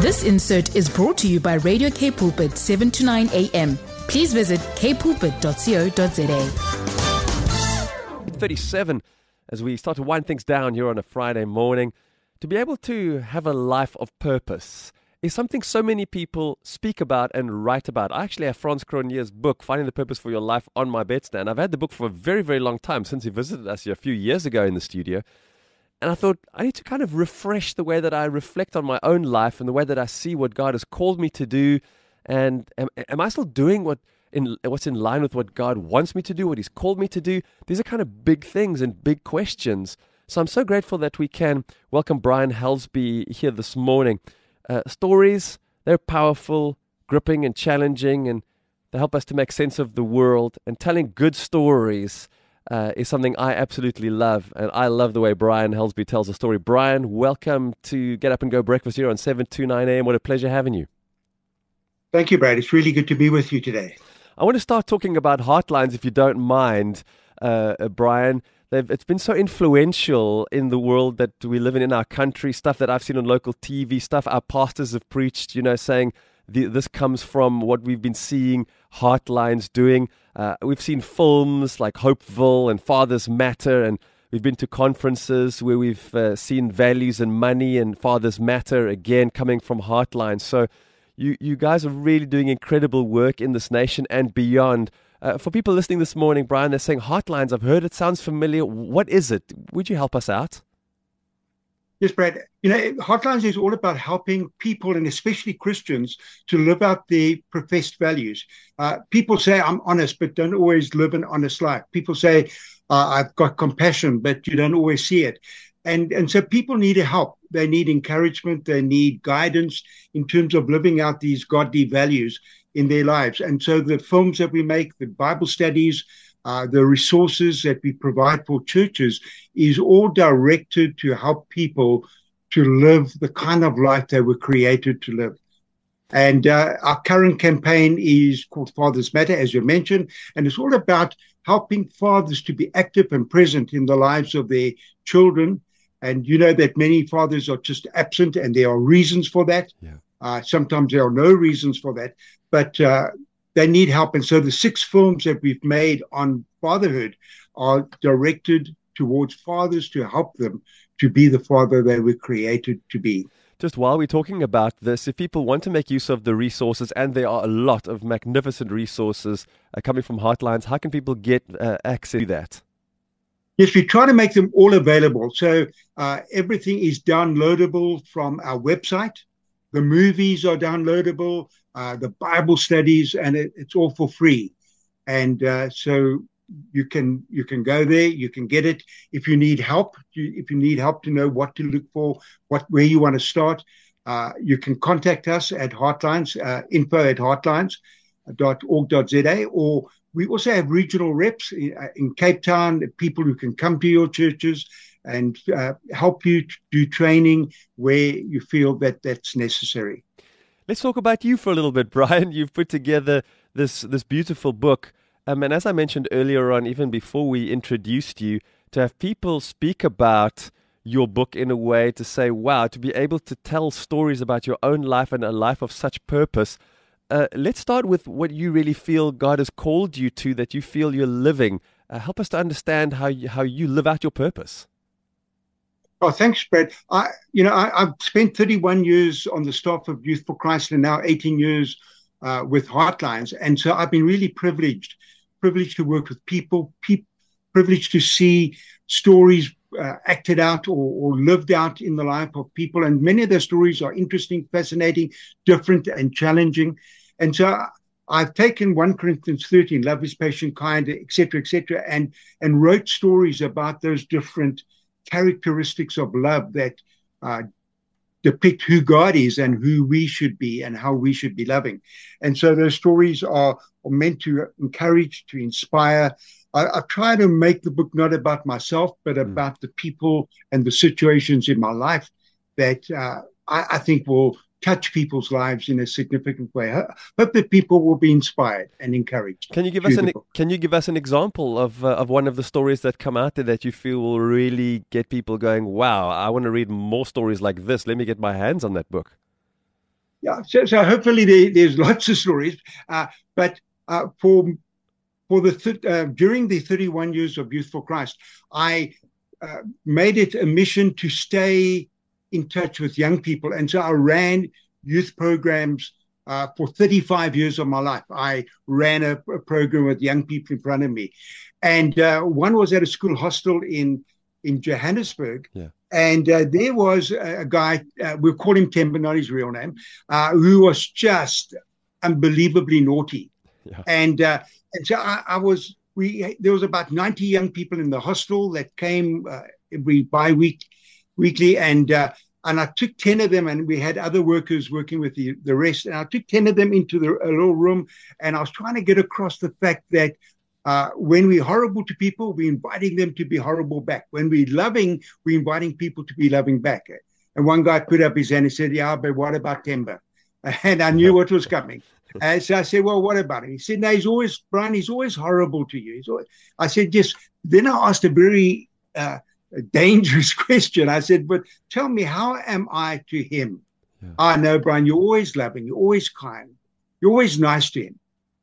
This insert is brought to you by Radio K Pulpit 7 to 9 a.m. Please visit kpulpit.co.za. 37 as we start to wind things down here on a Friday morning. To be able to have a life of purpose is something so many people speak about and write about. I actually have Frans Cronjé's book, Finding the Purpose for Your Life, on my bedstand. I've had the book for a very, very long time since he visited us here a few years ago in the studio. And I thought, I need to kind of refresh the way that I reflect on my own life and the way that I see what God has called me to do. And am, am I still doing what in what's in line with what God wants me to do, what He's called me to do? These are kind of big things and big questions. So I'm so grateful that we can welcome Brian Helsby here this morning. Uh, stories, they're powerful, gripping, and challenging, and they help us to make sense of the world. And telling good stories uh, is something I absolutely love. And I love the way Brian Helsby tells a story. Brian, welcome to Get Up and Go Breakfast here on 7 to 9 a.m. What a pleasure having you. Thank you, Brad. It's really good to be with you today. I want to start talking about heartlines, if you don't mind, uh, uh, Brian. They've, it's been so influential in the world that we live in, in our country, stuff that I've seen on local TV, stuff our pastors have preached, you know, saying the, this comes from what we've been seeing Heartlines doing. Uh, we've seen films like Hopeville and Fathers Matter, and we've been to conferences where we've uh, seen values and money and Fathers Matter again coming from Heartlines. So you, you guys are really doing incredible work in this nation and beyond. Uh, for people listening this morning, Brian, they're saying Heartlines. I've heard it sounds familiar. What is it? Would you help us out? Yes, Brad. You know, Heartlines is all about helping people and especially Christians to live out their professed values. Uh, people say, I'm honest, but don't always live an honest life. People say, uh, I've got compassion, but you don't always see it. And, and so people need help. They need encouragement. They need guidance in terms of living out these godly values in their lives. And so the films that we make, the Bible studies, uh, the resources that we provide for churches is all directed to help people to live the kind of life they were created to live. And uh, our current campaign is called Fathers Matter, as you mentioned, and it's all about helping fathers to be active and present in the lives of their children. And you know that many fathers are just absent, and there are reasons for that. Yeah. Uh, sometimes there are no reasons for that, but uh, they need help. And so the six films that we've made on fatherhood are directed towards fathers to help them to be the father they were created to be. Just while we're talking about this, if people want to make use of the resources, and there are a lot of magnificent resources uh, coming from Heartlines, how can people get uh, access to that? Yes, we try to make them all available. So uh, everything is downloadable from our website. The movies are downloadable, uh, the Bible studies, and it, it's all for free. And uh, so you can you can go there, you can get it. If you need help, if you need help to know what to look for, what where you want to start, uh, you can contact us at Heartlines, uh, info at heartlines.org.za, or we also have regional reps in, uh, in Cape Town, people who can come to your churches and uh, help you do training where you feel that that's necessary. Let's talk about you for a little bit, Brian. You've put together this this beautiful book, um, and as I mentioned earlier on, even before we introduced you, to have people speak about your book in a way to say, "Wow!" To be able to tell stories about your own life and a life of such purpose. Uh, let's start with what you really feel God has called you to, that you feel you're living. Uh, help us to understand how you, how you live out your purpose. Oh, thanks, Brad. I, you know, I, have spent 31 years on the staff of Youth for Christ and now 18 years uh, with Heartlines. And so I've been really privileged, privileged to work with people, pe- privileged to see stories uh, acted out or, or, lived out in the life of people. And many of their stories are interesting, fascinating, different, and challenging. And so I've taken 1 Corinthians 13, love is patient, kind, etc., etc., and, and wrote stories about those different – characteristics of love that uh, depict who God is and who we should be and how we should be loving. And so those stories are, are meant to encourage, to inspire. I, I, try to make the book not about myself, but mm. about the people and the situations in my life that uh, I, I think will touch people's lives in a significant way. I hope that people will be inspired and encouraged. Can you give us an Can you give us an example of uh, of one of the stories that come out there that you feel will really get people going? Wow, I want to read more stories like this. Let me get my hands on that book. yeah, so, so hopefully there, there's lots of stories. Uh, but uh, for for the th- uh, during the 31 years of Youth for Christ, I uh, made it a mission to stay in touch with young people, and so I ran youth programs uh, for 35 years of my life. I ran a, a, program with young people in front of me, and uh, one was at a school hostel in in Johannesburg. Yeah. And uh, there was a, a guy, uh, we call him Timber, not his real name, uh, who was just unbelievably naughty. Yeah. And uh, and so I, I, was we there was about 90 young people in the hostel that came uh, every bi week weekly and uh, and I took 10 of them and we had other workers working with the, the rest and I took 10 of them into the a little room and I was trying to get across the fact that uh, when we're horrible to people, we're inviting them to be horrible back. When we're loving, we're inviting people to be loving back. And one guy put up his hand and said, Yeah, but what about Timber? And I knew what was coming. And so I said, Well, what about him? He said, No, he's always, Brian, he's always horrible to you. Always, I said, Just then I asked a very uh, dangerous question. I said, But tell me, how am I to him? Yeah. I know, Brian, you're always loving, you're always kind, you're always nice to him.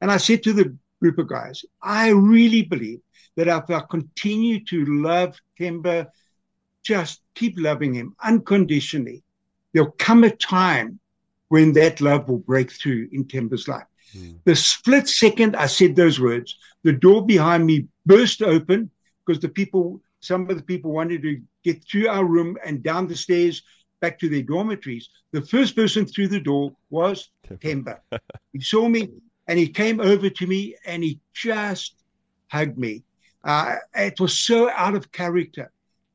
And I said to the group of guys, I really believe that if I continue to love Timber, just keep loving him unconditionally, there'll come a time when that love will break through in Timber's life. Mm. The split second I said those words, the door behind me burst open because the people, some of the people wanted to get through our room and down the stairs back to their dormitories. The first person through the door was Timber. he saw me and he came over to me and he just hugged me. Uh, it was so out of character.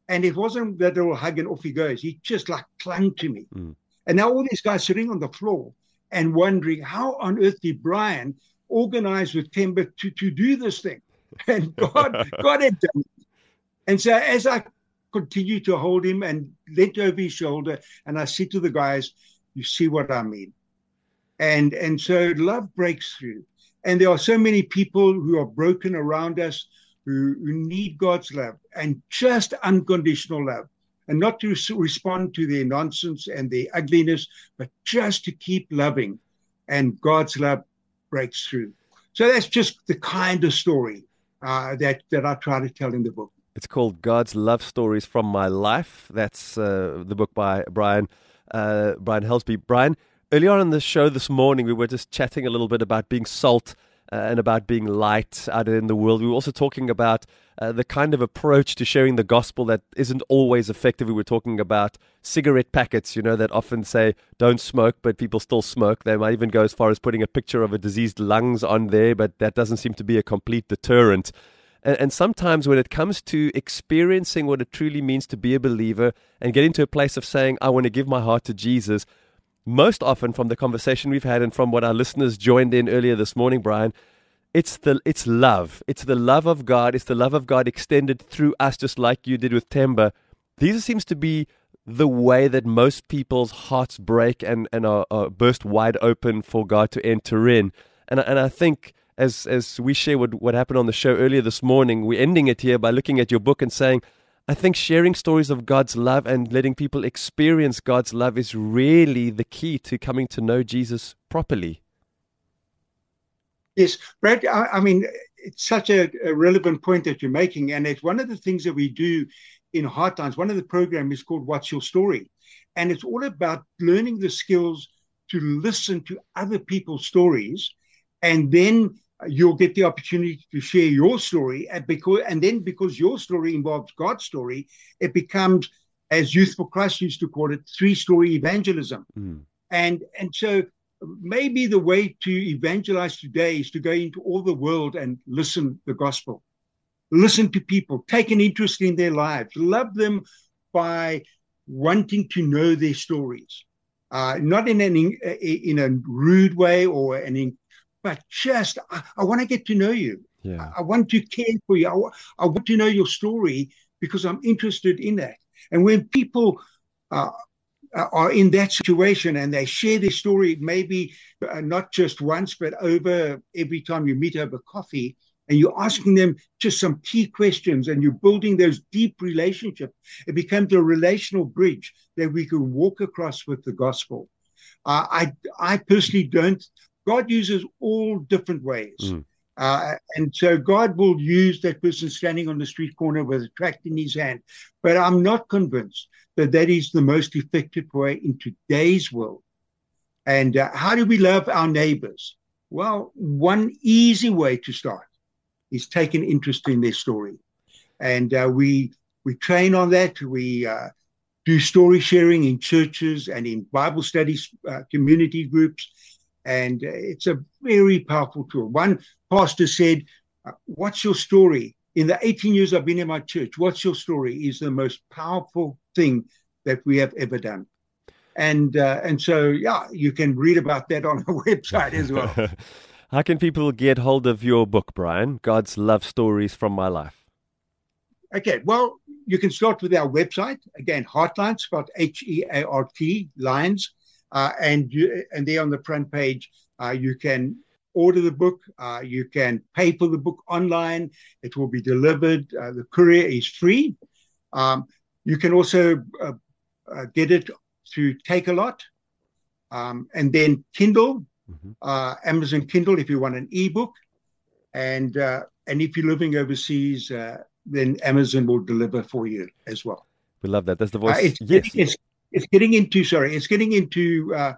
And it wasn't that little hug and off he goes. He just like clung to me. Mm. And now all these guys sitting on the floor and wondering how on earth did Brian organize with Timber to, to do this thing? And God, God had done it. And so as I continued to hold him and leant over his shoulder, and I said to the guys, You see what I mean? And and so love breaks through. And there are so many people who are broken around us who, who need God's love and just unconditional love and not to respond to their nonsense and their ugliness, but just to keep loving. And God's love breaks through. So that's just the kind of story uh, that that I try to tell in the book. It's called God's Love Stories from My Life. That's uh, the book by Brian uh, Brian Helsby. Brian, earlier on in the show this morning, we were just chatting a little bit about being salt and about being light out in the world. We were also talking about uh, the kind of approach to sharing the gospel that isn't always effective. We were talking about cigarette packets, you know, that often say don't smoke, but people still smoke. They might even go as far as putting a picture of a diseased lungs on there, but that doesn't seem to be a complete deterrent. And, sometimes when it comes to experiencing what it truly means to be a believer and getting to a place of saying, I want to give my heart to Jesus, most often from the conversation we've had and from what our listeners joined in earlier this morning, Brian, it's the it's love. It's the love of God. It's the love of God extended through us, just like you did with Timber. These seems to be the way that most people's hearts break and, and are, are burst wide open for God to enter in. And and I think as as we share what, what happened on the show earlier this morning, we're ending it here by looking at your book and saying, I think sharing stories of God's love and letting people experience God's love is really the key to coming to know Jesus properly. Yes, Brad, I, I mean, it's such a, a, relevant point that you're making. And it's one of the things that we do in Heartlines. One of the programs is called What's Your Story? And it's all about learning the skills to listen to other people's stories and then you'll get the opportunity to share your story and because and then because your story involves god's story it becomes as youth for christ used to call it three story evangelism. Mm. and and so maybe the way to evangelize today is to go into all the world and listen the gospel. Listen to people take an interest in their lives love them by wanting to know their stories. Uh, not in an in a rude way or an but just I, I want to get to know you. Yeah. I, I, want to care for you. I, I, want to know your story because I'm interested in that. And when people uh, are in that situation and they share their story, maybe uh, not just once, but over every time you meet over coffee, and you're asking them just some key questions and you're building those deep relationships, it becomes a relational bridge that we can walk across with the gospel. Uh, I I personally don't. God uses all different ways. Mm. Uh, and so God will use that person standing on the street corner with a tract in his hand. But I'm not convinced that that is the most effective way in today's world. And uh, how do we love our neighbors? Well, one easy way to start is take an interest in their story. And uh, we, we train on that. We uh, do story sharing in churches and in Bible studies, uh, community groups and it's a very powerful tool. One pastor said, uh, What's your story? In the 18 years I've been in my church, what's your story is the most powerful thing that we have ever done. And uh, and so yeah, you can read about that on our website as well. How can people get hold of your book, Brian? God's Love Stories from My Life. Okay, well, you can start with our website again, Heartlines, spelled H E A R T lines and you, and there on the front page, uh, you can order the book. Uh, you can pay for the book online. It will be delivered. the courier is free. Um, you can also get it through Takealot, um, and then Kindle, mm-hmm. uh, Amazon Kindle if you want an ebook, and uh, and if you're living overseas, uh, then Amazon will deliver for you as well. We love that. That's the voice. It's, yes. it's, it's getting into sorry, it's getting into uh,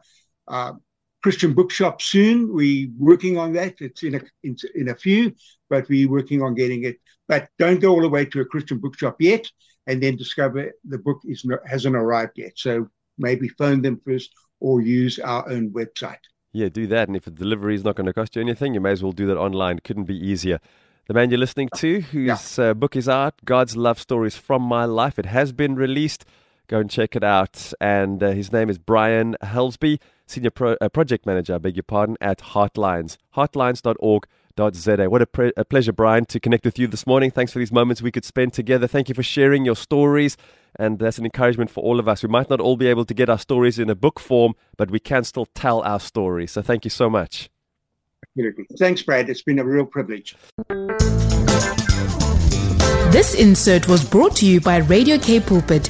uh, Christian bookshop soon. We're working on that. It's in a in, in a few, but we're working on getting it. But don't go all the way to a Christian bookshop yet, and then discover the book is not, hasn't arrived yet. So maybe phone them first or use our own website. Yeah, do that. And if the delivery is not going to cost you anything, you may as well do that online. Couldn't be easier. The man you're listening to, whose yeah. uh, book is out, God's Love Stories from My Life. It has been released. Go and check it out. And uh, his name is Brian Helsby, Senior Pro, uh, Project Manager, I beg your pardon, at Heartlines, heartlines.org.za. What a, pre- a pleasure, Brian, to connect with you this morning. Thanks for these moments we could spend together. Thank you for sharing your stories. And that's an encouragement for all of us. We might not all be able to get our stories in a book form, but we can still tell our stories. So thank you so much. Absolutely. Thanks, Brad. It's been a real privilege. This insert was brought to you by Radio K Pulpit,